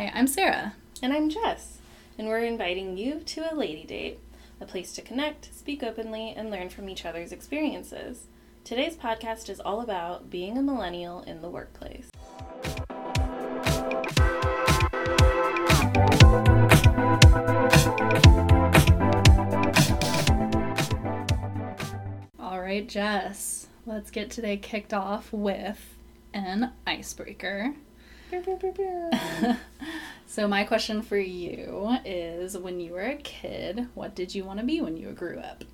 Hi, I'm Sarah. And I'm Jess, and we're inviting you to a lady date, a place to connect, speak openly, and learn from each other's experiences. Today's podcast is all about being a millennial in the workplace. All right, Jess, let's get today kicked off with an icebreaker. so, my question for you is when you were a kid, what did you want to be when you grew up?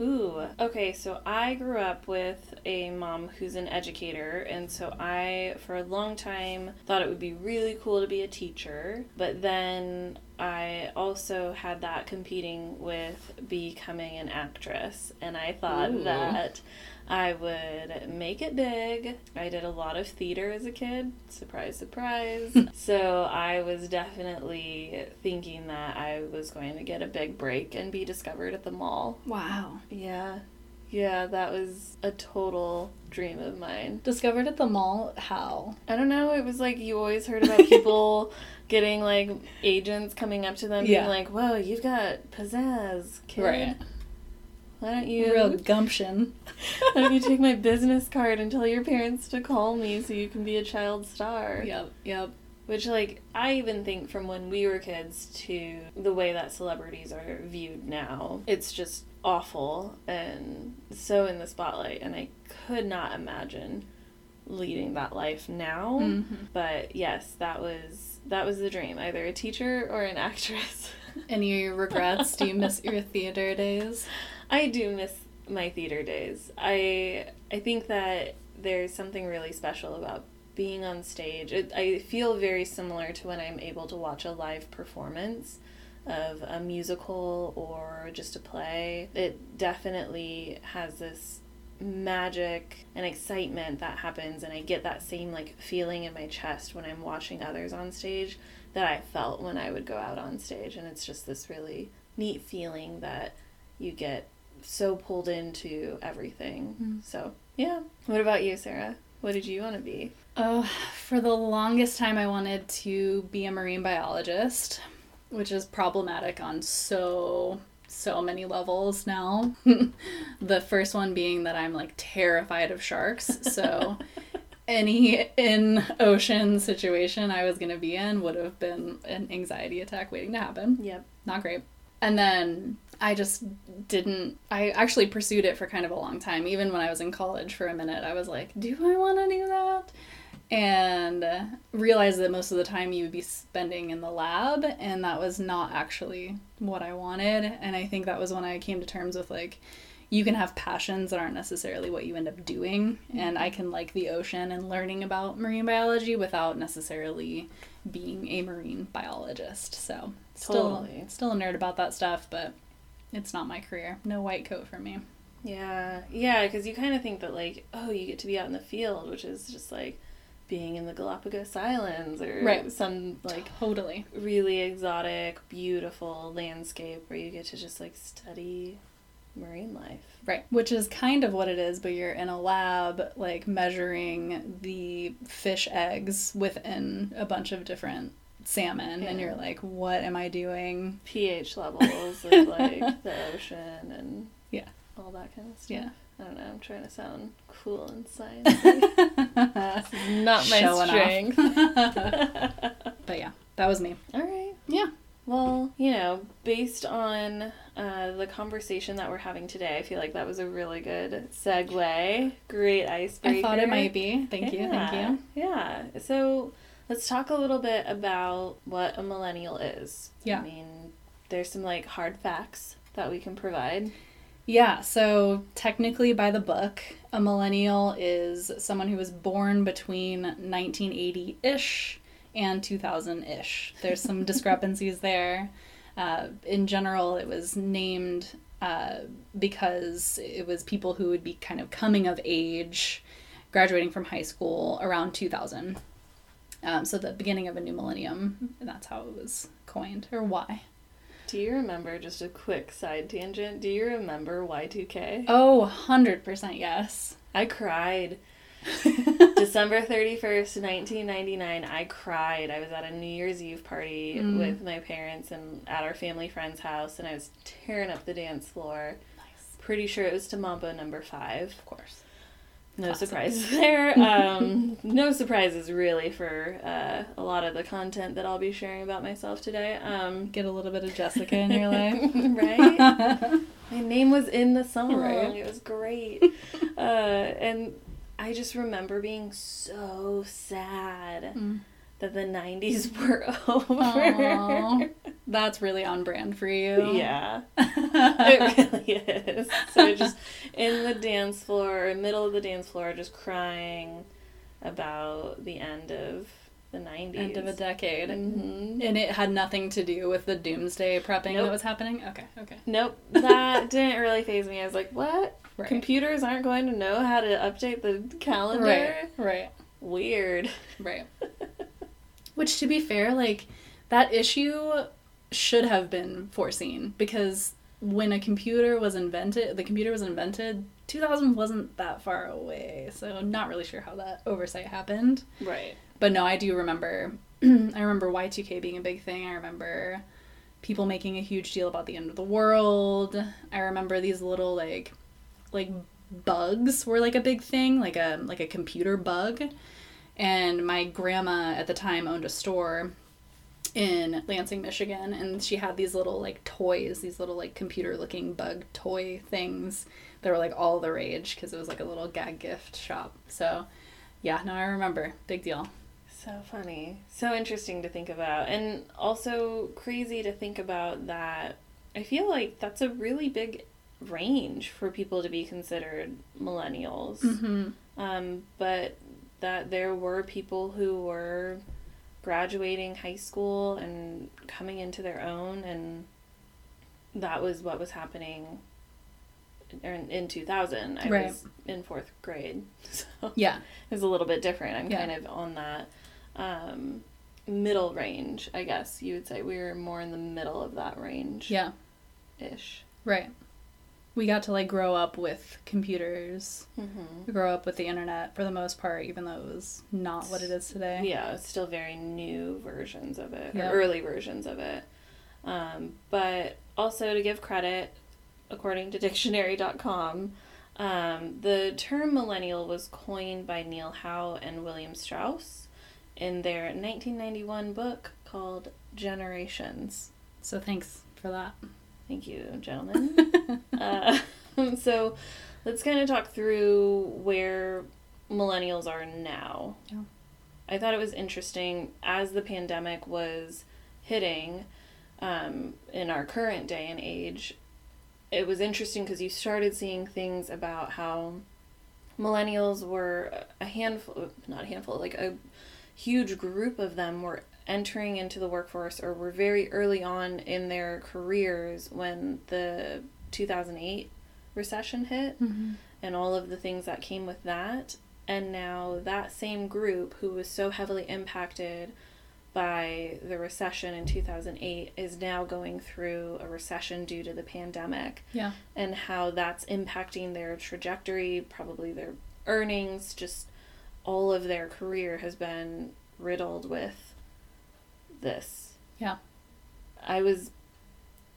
Ooh, okay, so I grew up with a mom who's an educator, and so I, for a long time, thought it would be really cool to be a teacher, but then I also had that competing with becoming an actress, and I thought Ooh. that I would make it big. I did a lot of theater as a kid. Surprise, surprise. so I was definitely thinking that I was going to get a big break and be discovered at the mall. Wow. Yeah. Yeah, that was a total dream of mine. Discovered at the mall, how? I don't know, it was like you always heard about people getting like agents coming up to them Yeah. being like, Whoa, you've got pizzazz, kid. Right. Why don't you Real gumption. Why don't you take my business card and tell your parents to call me so you can be a child star? Yep, yep. Which, like, I even think from when we were kids to the way that celebrities are viewed now, it's just awful and so in the spotlight. And I could not imagine leading that life now. Mhm. But yes, that was that was the dream. Either a teacher or an actress. Any regrets? Do you miss your theater days? I do miss my theater days. I I think that there's something really special about being on stage. It, I feel very similar to when I'm able to watch a live performance of a musical or just a play. It definitely has this magic and excitement that happens and I get that same like feeling in my chest when I'm watching others on stage that I felt when I would go out on stage and it's just this really neat feeling that you get so pulled into everything. Mm. So, yeah. What about you, Sarah? What did you want to be? Oh, for the longest time, I wanted to be a marine biologist, which is problematic on so, so many levels now. the first one being that I'm like terrified of sharks. So, any in ocean situation I was going to be in would have been an anxiety attack waiting to happen. Yep. Not great. And then I just didn't. I actually pursued it for kind of a long time. Even when I was in college for a minute, I was like, do I want to do that? And realized that most of the time you would be spending in the lab, and that was not actually what I wanted. And I think that was when I came to terms with like, you can have passions that aren't necessarily what you end up doing. And I can like the ocean and learning about marine biology without necessarily being a marine biologist. So Totally. still a nerd about that stuff, but it's not my career. No white coat for me. Yeah. Yeah, because you kind of think that, like, oh, you get to be out in the field, which is just like being in the Galapagos Islands or Right. some, like, Totally. really exotic, beautiful landscape where you get to just, like, study marine life. Right. Which is kind of what it is, but you're in a lab like measuring the fish eggs within a bunch of different salmon and you're like, what am I doing? pH levels of like the ocean and Yeah. all that kind of stuff. Yeah. I don't know. I'm trying to sound cool and sciencey. Not my Showing strength. But yeah, that was me. all right. Yeah. Well, you know, based on uh, the conversation that we're having today, I feel like that was a really good segue. Great icebreaker. I thought it might be. Thank you. Thank you. Yeah. So let's talk a little bit about what a millennial is. Yeah. I mean, there's some like hard facts that we can provide. Yeah, so technically by the book, a millennial is someone who was born between 1980 ish and 2000 ish. There's some discrepancies there. Uh, in general, it was named uh, because it was people who would be kind of coming of age, graduating from high school around 2000. Um, so the beginning of a new millennium, and that's how it was coined, or why. Do you remember just a quick side tangent? Do you remember Y2K? Oh, 100% yes. I cried. December 31st, 1999, I cried. I was at a New Year's Eve party Mm. with my parents and at our family friend's house, and I was tearing up the dance floor. Nice. Pretty sure it was to Mambo number five. Of course. No Classic. surprises there. Um, no surprises really for uh, a lot of the content that I'll be sharing about myself today. Um, Get a little bit of Jessica in your life. right? My name was in the song. Right. It was great. uh, and I just remember being so sad Mm. That the 90s were over. Aw. That's really on brand for you. Yeah, it really is. So just in the dance floor, middle of the dance floor, just crying about the end of the 90s. End of a decade. hmm And it had nothing to do with the doomsday prepping Nope. that was happening? Okay, okay. Nope, that didn't really faze me. I was like, what? Right. Computers aren't going to know how to update the calendar? Right, right, Weird. right. Which, to be fair, like, that issue should have been foreseen because when a computer was invented, the computer was invented, 2000 wasn't that far away. So, not really sure how that oversight happened. Right. But no, I do remember. I remember Y2K being a big thing. I remember people making a huge deal about the end of the world. I remember these little like like bugs were like a big thing, like a like a computer bug. And my grandma at the time owned a store in Lansing, Michigan, and she had these little like toys, these little like computer looking bug toy things that were like all the rage because it was like a little gag gift shop. So, yeah, no, I remember. Big deal. So funny. So interesting to think about. And also crazy to think about that. I feel like that's a really big range for people to be considered millennials. Mm-hmm. Um, but that there were people who were graduating high school and coming into their own, and that was what was happening in, in 2000. I Right. was in fourth grade. So Yeah. it was a little bit different. I'm Yeah. kind of on that um, middle range, I guess you would say. We were more in the middle of that range Yeah. ish. Right. We got to like grow up with computers, Mm-hmm. grow up with the internet for the most part, even though it was not what it is today. Yeah, it's still very new versions of it, or early versions of it. Um, but also to give credit, according to dictionary.com, um, the term millennial was coined by Neil Howe and William Strauss in their 1991 book called Generations. So thanks for that. Thank you, gentlemen. uh, so let's kind of talk through where millennials are now. Yeah. I thought it was interesting as the pandemic was hitting um, in our current day and age. It was interesting because you started seeing things about how millennials were a handful, not a handful, like a huge group of them were entering into the workforce or were very early on in their careers when the 2008 recession hit Mm-hmm. and all of the things that came with that. And now that same group who was so heavily impacted by the recession in 2008 is now going through a recession due to the pandemic Yeah. and how that's impacting their trajectory, probably their earnings, just all of their career has been riddled with this. Yeah. I was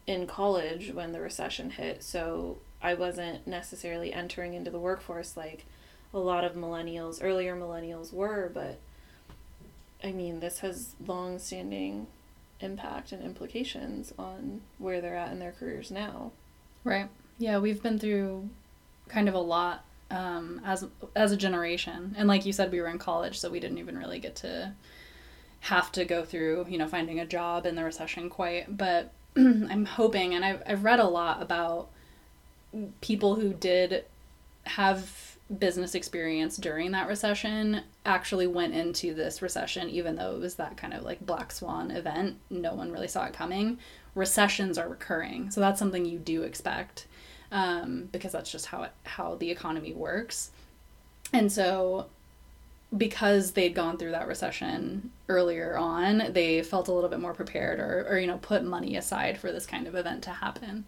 in college when the recession hit, so I wasn't necessarily entering into the workforce like a lot of millennials, earlier millennials were, but I mean, this has long standing impact and implications on where they're at in their careers now. Right. Yeah, we've been through kind of a lot um, as as a generation, and like you said, we were in college, so we didn't even really get to have to go through, you know, finding a job in the recession quite. But I'm hoping, and I've I've read a lot about people who did have business experience during that recession actually went into this recession even though it was that kind of like black swan event. No one really saw it coming. Recessions are recurring so that's something you do expect um, because that's just how it how the economy works and so because they'd gone through that recession earlier on they felt a little bit more prepared or, or you know put money aside for this kind of event to happen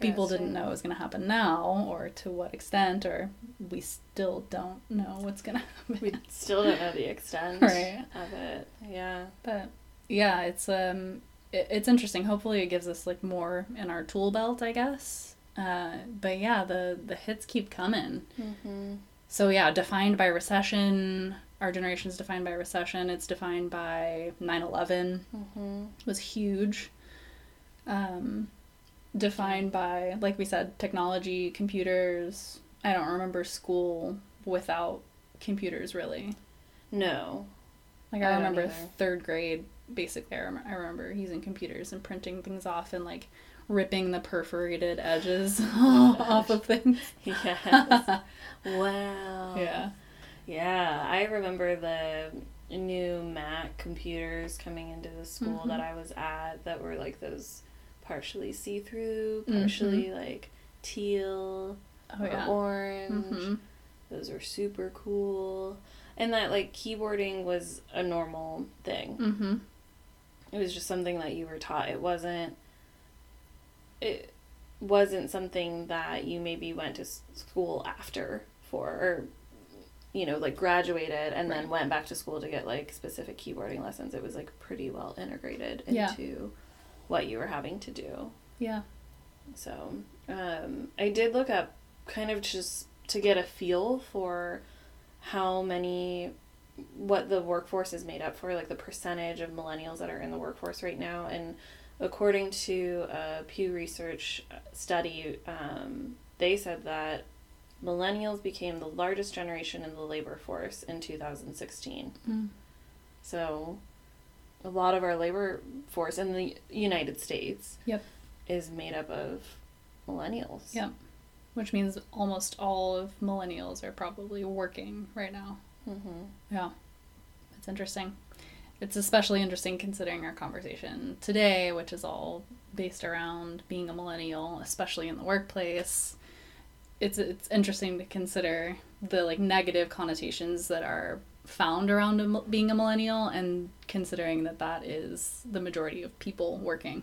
people didn't know it was going to happen now or to what extent or we still don't know what's going to happen. We still don't know the extent Right. of it. Yeah. But yeah, it's um it, it's interesting. Hopefully it gives us like more in our tool belt, I guess. Uh, but yeah, the the hits keep coming. Mm-hmm. So yeah, defined by recession. Our generation is defined by recession. It's defined by 9/11 Mm-hmm. was huge. Um, defined by like we said, technology, computers. I don't remember school without computers really. No. Like I I, remember third grade, basically. I, rem- I remember using computers and printing things off and like ripping the perforated edges off of things. Yes. wow. Yeah. Yeah, I remember the new Mac computers coming into the school Mhm. that I was at that were like those partially see through, Mhm. partially like teal Oh or yeah. orange. hmm Those were super cool. And that like keyboarding was a normal thing. hmm It was just something that you were taught. It wasn't it wasn't something that you maybe went to school after for or you know like graduated and then went back to school to get like specific keyboarding lessons. It was like pretty well integrated Yeah. into what you were having to do. Yeah. So, um, I did look up kind of just to get a feel for how many, what the workforce is made up for, like the percentage of millennials that are in the workforce right now. And according to a Pew Research study, um, they said that millennials became the largest generation in the labor force in 2016. Mm. So, a lot of our labor force in the United States Yep. is made up of millennials. Yep. Which means almost all of millennials are probably working right now. Mm-hmm. Yeah. That's interesting. It's especially interesting considering our conversation today, which is all based around being a millennial, especially in the workplace. It's it's interesting to consider the like negative connotations that are found around a, being a millennial and considering that that is the majority of people working.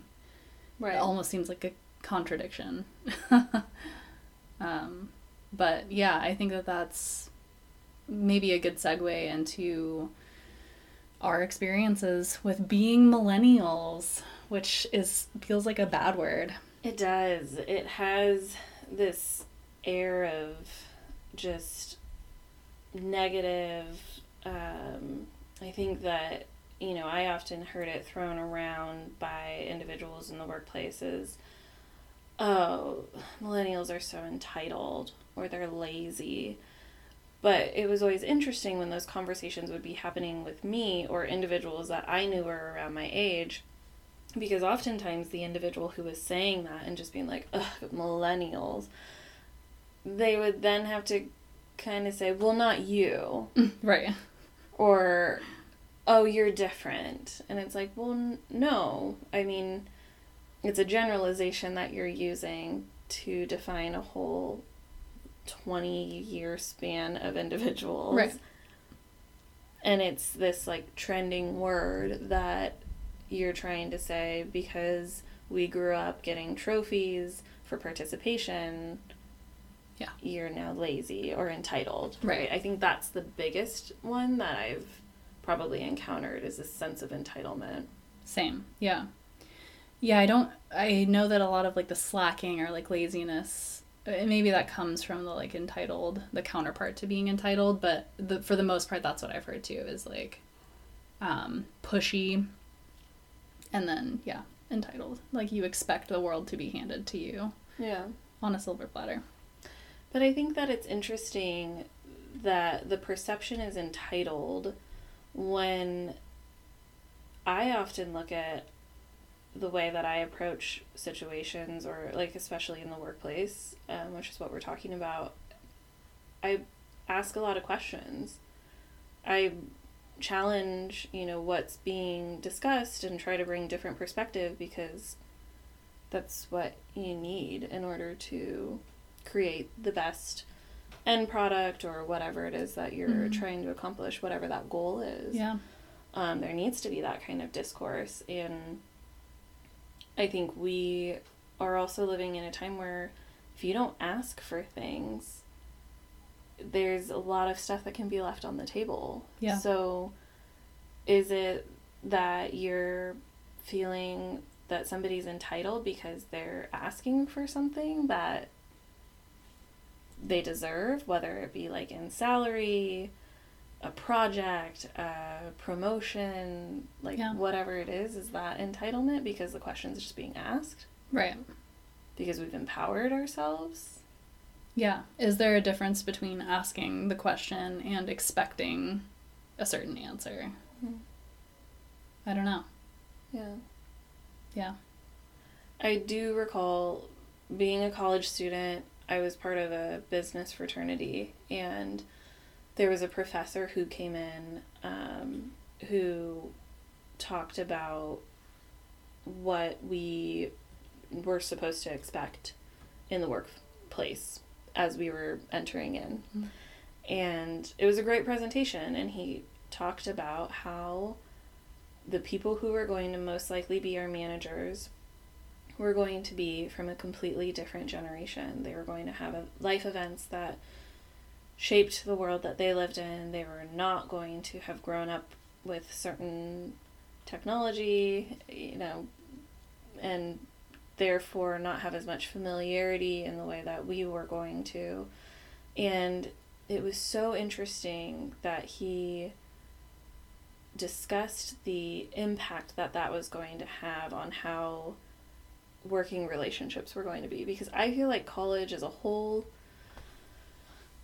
Right. It almost seems like a contradiction. um, but yeah, I think that that's maybe a good segue into our experiences with being millennials, which is feels like a bad word. It does. It has this air of just negative. Um, I think that, you know, I often heard it thrown around by individuals in the workplaces. Oh, millennials are so entitled or they're lazy. But it was always interesting when those conversations would be happening with me or individuals that I knew were around my age because oftentimes the individual who was saying that and just being like ugh millennials they would then have to kind of say well not you. Right. or oh you're different. And it's like well n- no. I mean it's a generalization that you're using to define a whole 20 year span of individuals Right. and it's this like trending word that you're trying to say because we grew up getting trophies for participation Yeah. you're now lazy or entitled Right. i think that's the biggest one that i've probably encountered is this sense of entitlement Same. Yeah. Yeah, I don't I know that a lot of like the slacking or like laziness uh, maybe that comes from the like entitled, the counterpart to being entitled, but the for the most part that's what I've heard too is like um pushy and then yeah, entitled. Like you expect the world to be handed to you yeah on a silver platter. But I think that it's interesting that the perception is entitled when I often look at the way that I approach situations, or like especially in the workplace, um, which is what we're talking about. I ask a lot of questions. I challenge, you know, what's being discussed and try to bring different perspective because that's what you need in order to create the best end product or whatever it is that you're Mhm. trying to accomplish, whatever that goal is. Yeah. Um, there needs to be that kind of discourse. And I think we are also living in a time where if you don't ask for things, there's a lot of stuff that can be left on the table. Yeah. So is it that you're feeling that somebody's entitled because they're asking for something that they deserve, whether it be like in salary, a project, a promotion, like Yeah. whatever it is, is that entitlement because the question's just being asked? Right. Because we've empowered ourselves? Yeah. Is there a difference between asking the question and expecting a certain answer? Hmm. I don't know. Yeah. Yeah. I do recall being a college student, I was part of a business fraternity, and there was a professor who came in um, who talked about what we were supposed to expect in the workplace as we were entering in. Mm. And it was a great presentation, and he talked about how the people who were going to most likely be our managers were going to be from a completely different generation. They were going to have a, life events that shaped the world that they lived in. They were not going to have grown up with certain technology, you know, and therefore not have as much familiarity in the way that we were going to. And it was so interesting that he discussed the impact that that was going to have on how working relationships were going to be because I feel like college as a whole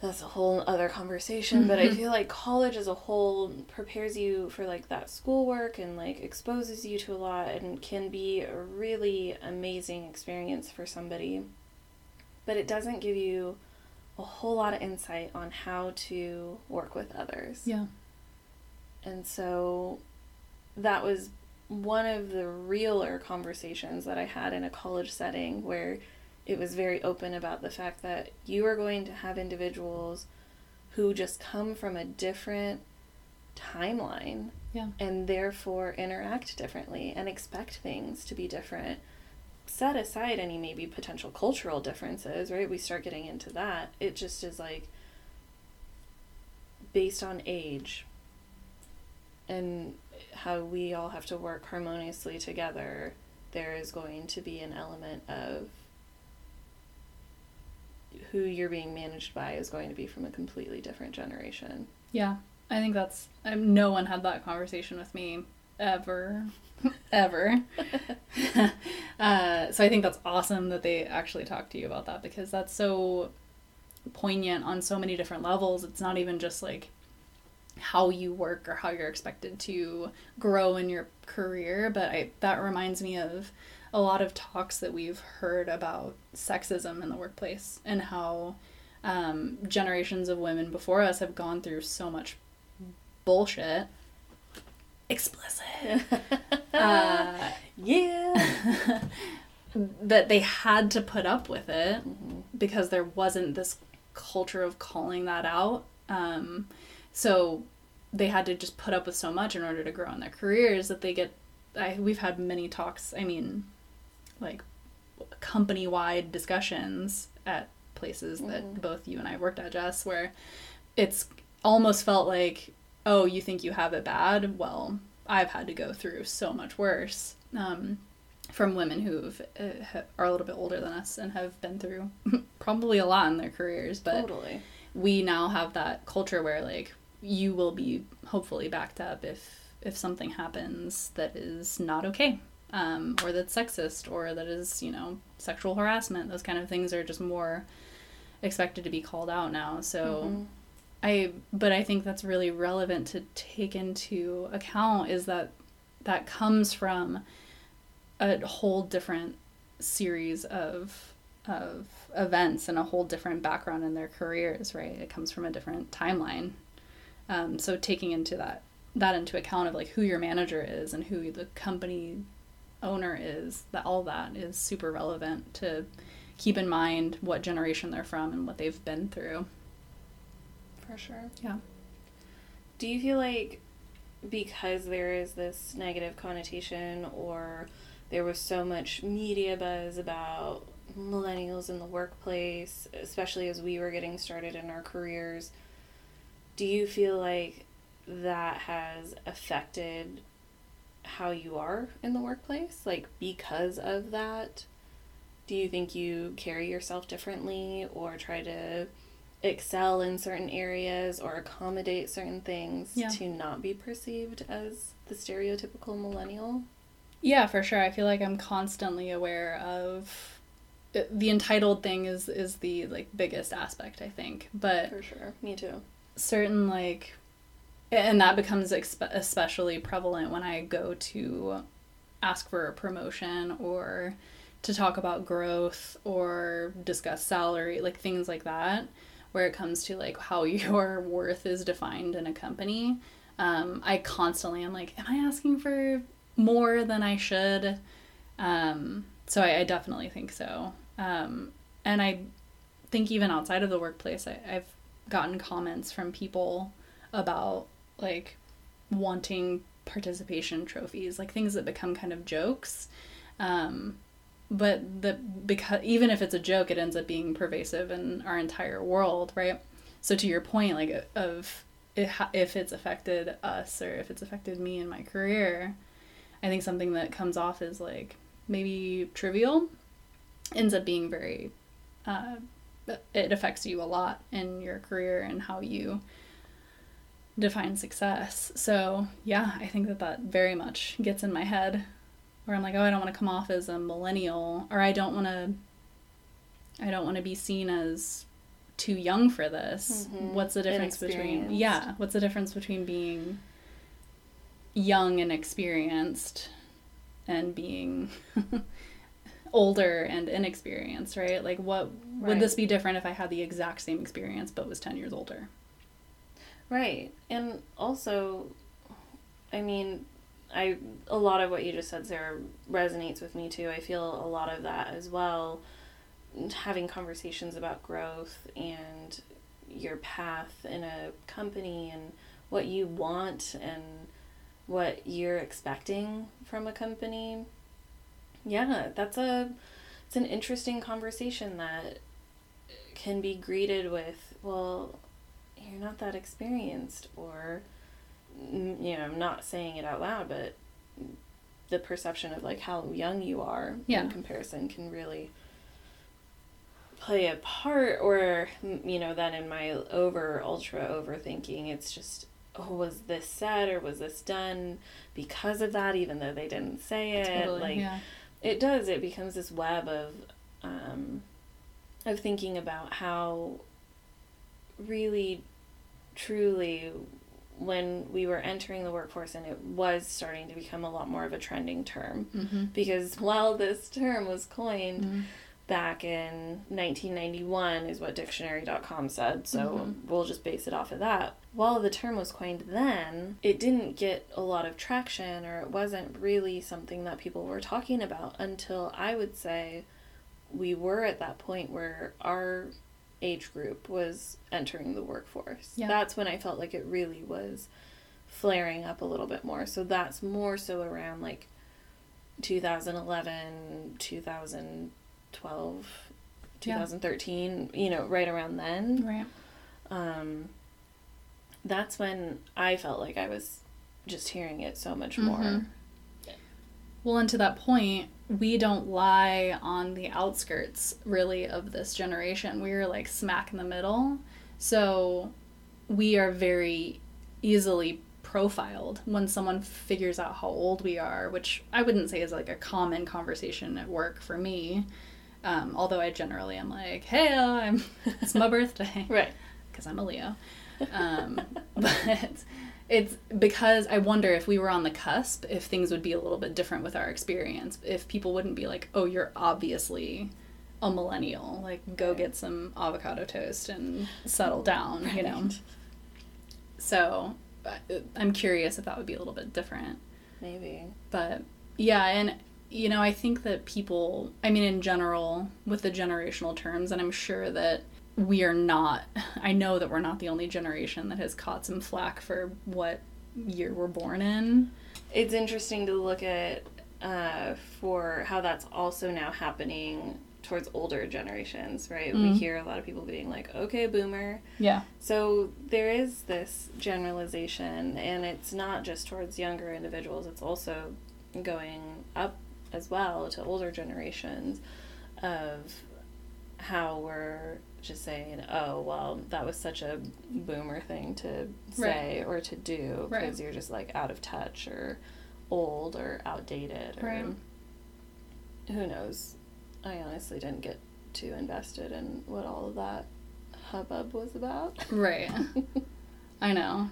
that's a whole other conversation but I Mhm. feel like college as a whole prepares you for like that schoolwork and like exposes you to a lot and can be a really amazing experience for somebody but it doesn't give you a whole lot of insight on how to work with others Yeah. and so that was one of the realer conversations that I had in a college setting where it was very open about the fact that you are going to have individuals who just come from a different timeline Yeah. and therefore interact differently and expect things to be different. Set aside any maybe potential cultural differences, right? We start getting into that. It just is like based on age and how we all have to work harmoniously together, there is going to be an element of who you're being managed by is going to be from a completely different generation. Yeah. I think that's um, no one had that conversation with me ever ever. uh, so I think that's awesome that they actually talked to you about that because that's so poignant on so many different levels. It's not even just like how you work or how you're expected to grow in your career, but I that reminds me of a lot of talks that we've heard about sexism in the workplace and how um, generations of women before us have gone through so much bullshit. Explicit. uh, yeah. that they had to put up with it Mhm. because there wasn't this culture of calling that out. Um, so they had to just put up with so much in order to grow in their careers that they get. I, we've had many talks. I mean, like company wide discussions at places that Mhm. both you and I worked at, Jess, where it's almost felt like, oh, you think you have it bad? Well, I've had to go through so much worse. Um, from women who uh, are a little bit older than us and have been through probably a lot in their careers, but totally. we now have that culture where like you will be hopefully backed up if if something happens that is not okay um, or that's sexist or that is you know sexual harassment those kind of things are just more expected to be called out now so Mhm. I but I think that's really relevant to take into account is that that comes from a whole different series of of events and a whole different background in their careers, right? It comes from a different timeline. Um, so taking into that that into account of like who your manager is and who the company owner is, that all that is super relevant to keep in mind what generation they're from and what they've been through. For sure. Yeah. Do you feel like because there is this negative connotation or there was so much media buzz about millennials in the workplace, especially as we were getting started in our careers. Do you feel like that has affected how you are in the workplace? Like, because of that, do you think you carry yourself differently or try to excel in certain areas or accommodate certain things Yeah. to not be perceived as the stereotypical millennial? Yeah, for sure. I feel like I'm constantly aware of uh, the entitled thing is is the like biggest aspect, I think. But For sure. Me too. certain like and that becomes especially prevalent when I go to ask for a promotion or to talk about growth or discuss salary, like things like that, where it comes to like how your worth is defined in a company. Um, I constantly am like, am I asking for more than I should? Um, so I, I definitely think so. Um, and I think even outside of the workplace, I, I've gotten comments from people about like wanting participation trophies, like things that become kind of jokes. Um, but the because even if it's a joke, it ends up being pervasive in our entire world, right? So to your point, like of if it's affected us or if it's affected me in my career, I think something that comes off as like maybe trivial ends up being very. Uh, it affects you a lot in your career and how you define success. So, yeah, I think that that very much gets in my head where I'm like, "Oh, I don't want to come off as a millennial or I don't want to I don't want to be seen as too young for this." Mhm. What's the difference between Yeah, what's the difference between being young and experienced and being older and inexperienced, right? Like what would this be different if I had the exact same experience but was 10 years older? Right. And also, I mean, I a lot of what you just said, Sarah, resonates with me too. I feel a lot of that as well. Having conversations about growth and your path in a company and what you want and what you're expecting from a company. Yeah, that's a it's an interesting conversation that can be greeted with, well, you're not that experienced or you know i'm not saying it out loud but the perception of like how young you are Yeah. in comparison can really play a part or you know then in my over ultra overthinking it's just oh was this said or was this done because of that even though they didn't say it like yeah. it does it becomes this web of um, of thinking about how really truly when we were entering the workforce and it was starting to become a lot more of a trending term Mm-hmm. because while this term was coined Mm-hmm. back in 1991 is what dictionary.com said so Mhm. we'll just base it off of that while the term was coined then it didn't get a lot of traction or it wasn't really something that people were talking about until i would say we were at that point where our age group was entering the workforce Yeah. that's when i felt like it really was flaring up a little bit more so that's more so around like 2011 2012 Yeah. 2013 you know right around then Right. um that's when i felt like i was just hearing it so much more Mhm. Well, and to that point, we don't lie on the outskirts really of this generation. We're like smack in the middle. So we are very easily profiled when someone figures out how old we are, which I wouldn't say is like a common conversation at work for me. Um, although I generally am like, hey, I'm, it's my birthday right because I'm a Leo. Um, but it's because I wonder if we were on the cusp, if things would be a little bit different with our experience. If people wouldn't be like, oh, you're obviously a millennial. Like, go Right. get some avocado toast and settle down, you know? So I'm curious if that would be a little bit different. maybe But yeah, and you know, I think that people, I mean, in general, with the generational terms, and I'm sure that we are not, I know that we're not the only generation that has caught some flack for what year we're born in. it's interesting to look at uh, for how that's also now happening towards older generations, right? Mhm. We hear a lot of people being like, okay, boomer. Yeah. So there is this generalization, and it's not just towards younger individuals, it's also going up as well to older generations of how we're just saying, oh, well, that was such a boomer thing to say or to do Right. because you're just like out of touch or old or outdated or Right. who knows. I honestly didn't get too invested in what all of that hubbub was about. Right. I know.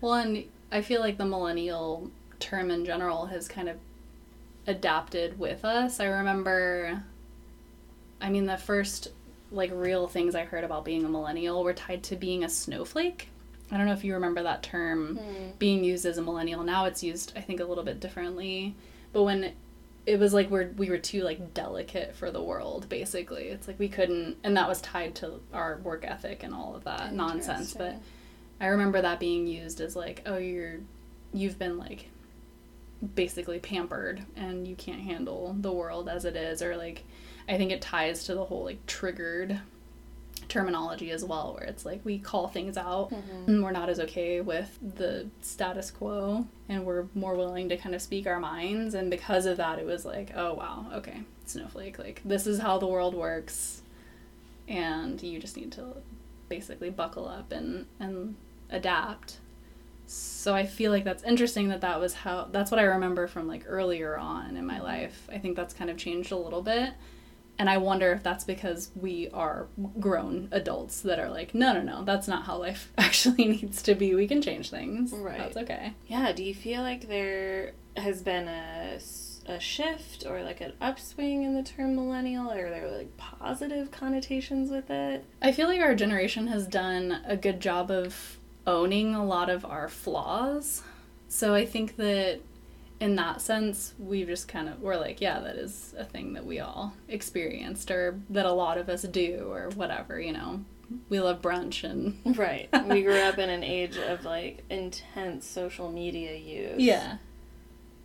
Well, and I feel like the millennial term in general has kind of adapted with us. I remember, I mean, the first like real things I heard about being a millennial were tied to being a snowflake. I don't know if you remember that term hmm. being used as a millennial. Now it's used, I think, a little bit differently. But when it was like we're we were too like delicate for the world, basically. It's like we couldn't, and that was tied to our work ethic and all of that nonsense. But I remember that being used as like, oh, you're, you've been like, basically pampered, and you can't handle the world as it is, or like, I think it ties to the whole like triggered terminology as well, where it's like we call things out Mhm. and we're not as okay with the status quo and we're more willing to kind of speak our minds. And because of that it was like oh wow okay snowflake like this is how the world works and you just need to basically buckle up and and adapt. So i feel like that's interesting that that was how that's what i remember from like earlier on in my life. I think that's kind of changed a little bit and I wonder if that's because we are grown adults that are like, no, no, no, that's not how life actually needs to be. We can change things. Right. That's okay. Yeah, do you feel like there has been a, a shift or like an upswing in the term millennial? Or are there like positive connotations with it? I feel like our generation has done a good job of owning a lot of our flaws. So I think that in that sense, we just kind of we're like, yeah, that is a thing that we all experienced, or that a lot of us do, or whatever. You know, we love brunch and Right. we grew up in an age of like intense social media use. yeah,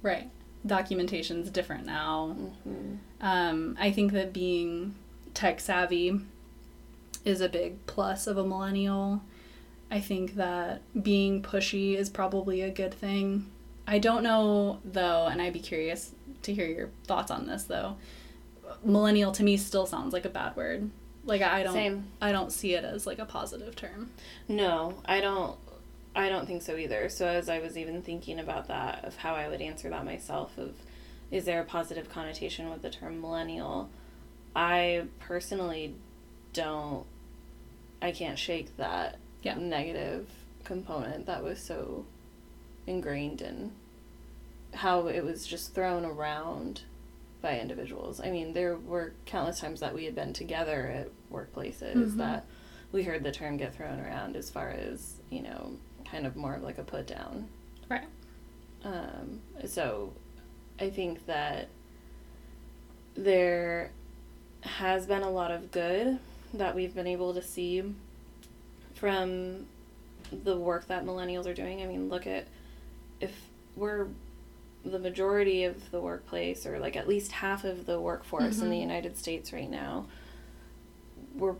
right. Documentation's different now. hmm Um, I think that being tech savvy is a big plus of a millennial. I think that being pushy is probably a good thing. I don't know though, and I'd be curious to hear your thoughts on this though. Millennial to me still sounds like a bad word. Like I don't Same. I don't see it as like a positive term. No, I don't. I don't think so either. So as I was even thinking about that, of how I would answer that myself, of is there a positive connotation with the term millennial? I personally don't. I can't shake that Yeah. negative component that was so ingrained in how it was just thrown around by individuals. I mean, there were countless times that we had been together at workplaces Mhm. that we heard the term get thrown around as far as, you know, kind of more of like a put down. Right. Um, so I think that there has been a lot of good that we've been able to see from the work that millennials are doing. I mean, look at if we're the majority of the workplace, or like at least half of the workforce in the Mhm. United States right now, we're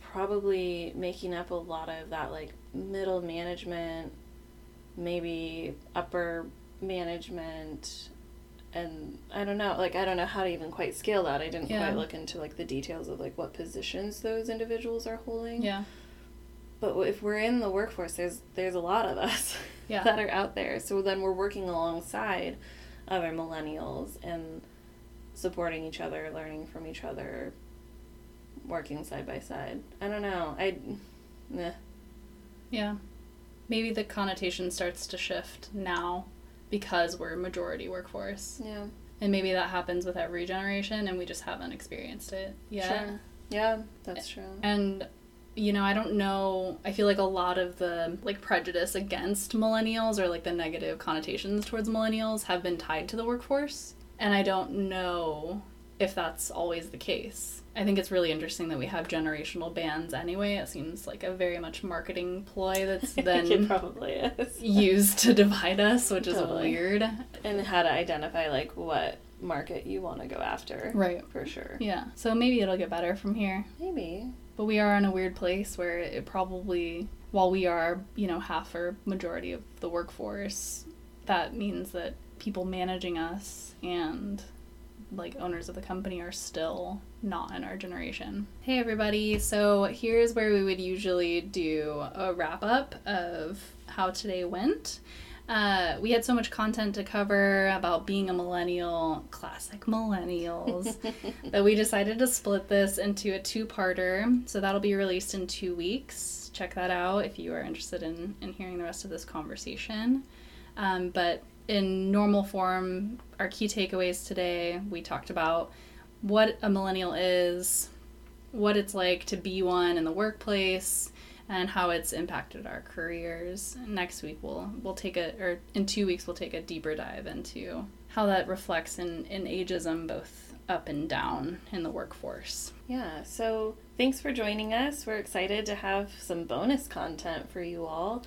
probably making up a lot of that like middle management, maybe upper management and I don't know, like I don't know how to even quite scale that. I didn't Yeah. quite look into like the details of like what positions those individuals are holding. Yeah. But if we're in the workforce, there's there's a lot of us Yeah. that are out there. So then we're working alongside other millennials and supporting each other, learning from each other, working side by side. I don't know. I, nah. Yeah. Maybe the connotation starts to shift now because we're majority workforce. Yeah. And maybe that happens with every generation and we just haven't experienced it yet. Sure. Yeah, that's true. And you know, I don't know, I feel like a lot of the like prejudice against millennials or like the negative connotations towards millennials have been tied to the workforce. And I don't know if that's always the case. I think it's really interesting that we have generational bands anyway. It seems like a very much marketing ploy that's then probably is. used to divide us, which is weird. And how to identify like what market you want to go after. Right. For sure. Yeah. So maybe it'll get better from here. Maybe. But we are in a weird place where it probably, while we are, you know, half or majority of the workforce, that means that people managing us and like owners of the company are still not in our generation. Hey everybody, so here's where we would usually do a wrap up of how today went. Uh, we had so much content to cover about being a millennial, classic millennials, that we decided to split this into a two parter. So that'll be released in two weeks. Check that out if you are interested in, in hearing the rest of this conversation. Um, but in normal form, our key takeaways today, we talked about what a millennial is, what it's like to be one in the workplace, and how it's impacted our careers. Next week we'll we'll take a or in two weeks we'll take a deeper dive into how that reflects in, in ageism both up and down in the workforce. Yeah, so thanks for joining us. We're excited to have some bonus content for you all.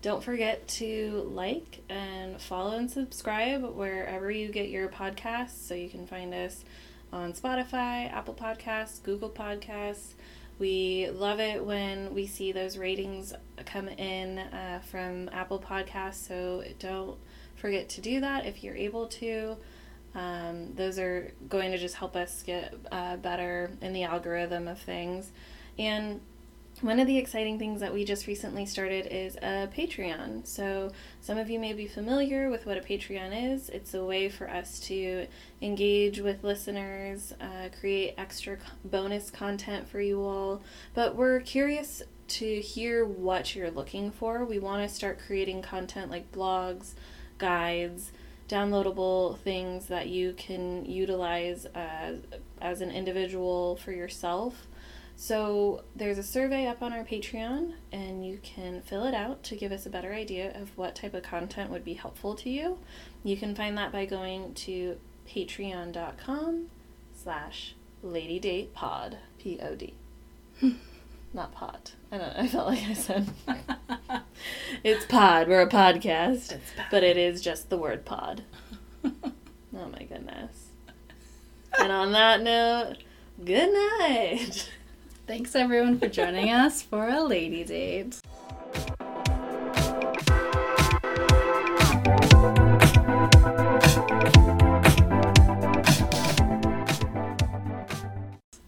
Don't forget to like and follow and subscribe wherever you get your podcasts so you can find us on Spotify, Apple Podcasts, Google Podcasts. We love it when we see those ratings come in uh, from Apple Podcasts, so don't forget to do that if you're able to. Um, those are going to just help us get uh, better in the algorithm of things. And one of the exciting things that we just recently started is a Patreon. So, some of you may be familiar with what a Patreon is. It's a way for us to engage with listeners, uh, create extra bonus content for you all. But we're curious to hear what you're looking for. We want to start creating content like blogs, guides, downloadable things that you can utilize as, as an individual for yourself. So there's a survey up on our Patreon, and you can fill it out to give us a better idea of what type of content would be helpful to you. You can find that by going to patreon.com slash ladydatepod, P-O-D. Not pot. I don't know. I felt like I said it's pod. We're a podcast, but it is just the word pod. oh my goodness. And on that note, good night. Thanks everyone for joining us for a lady date.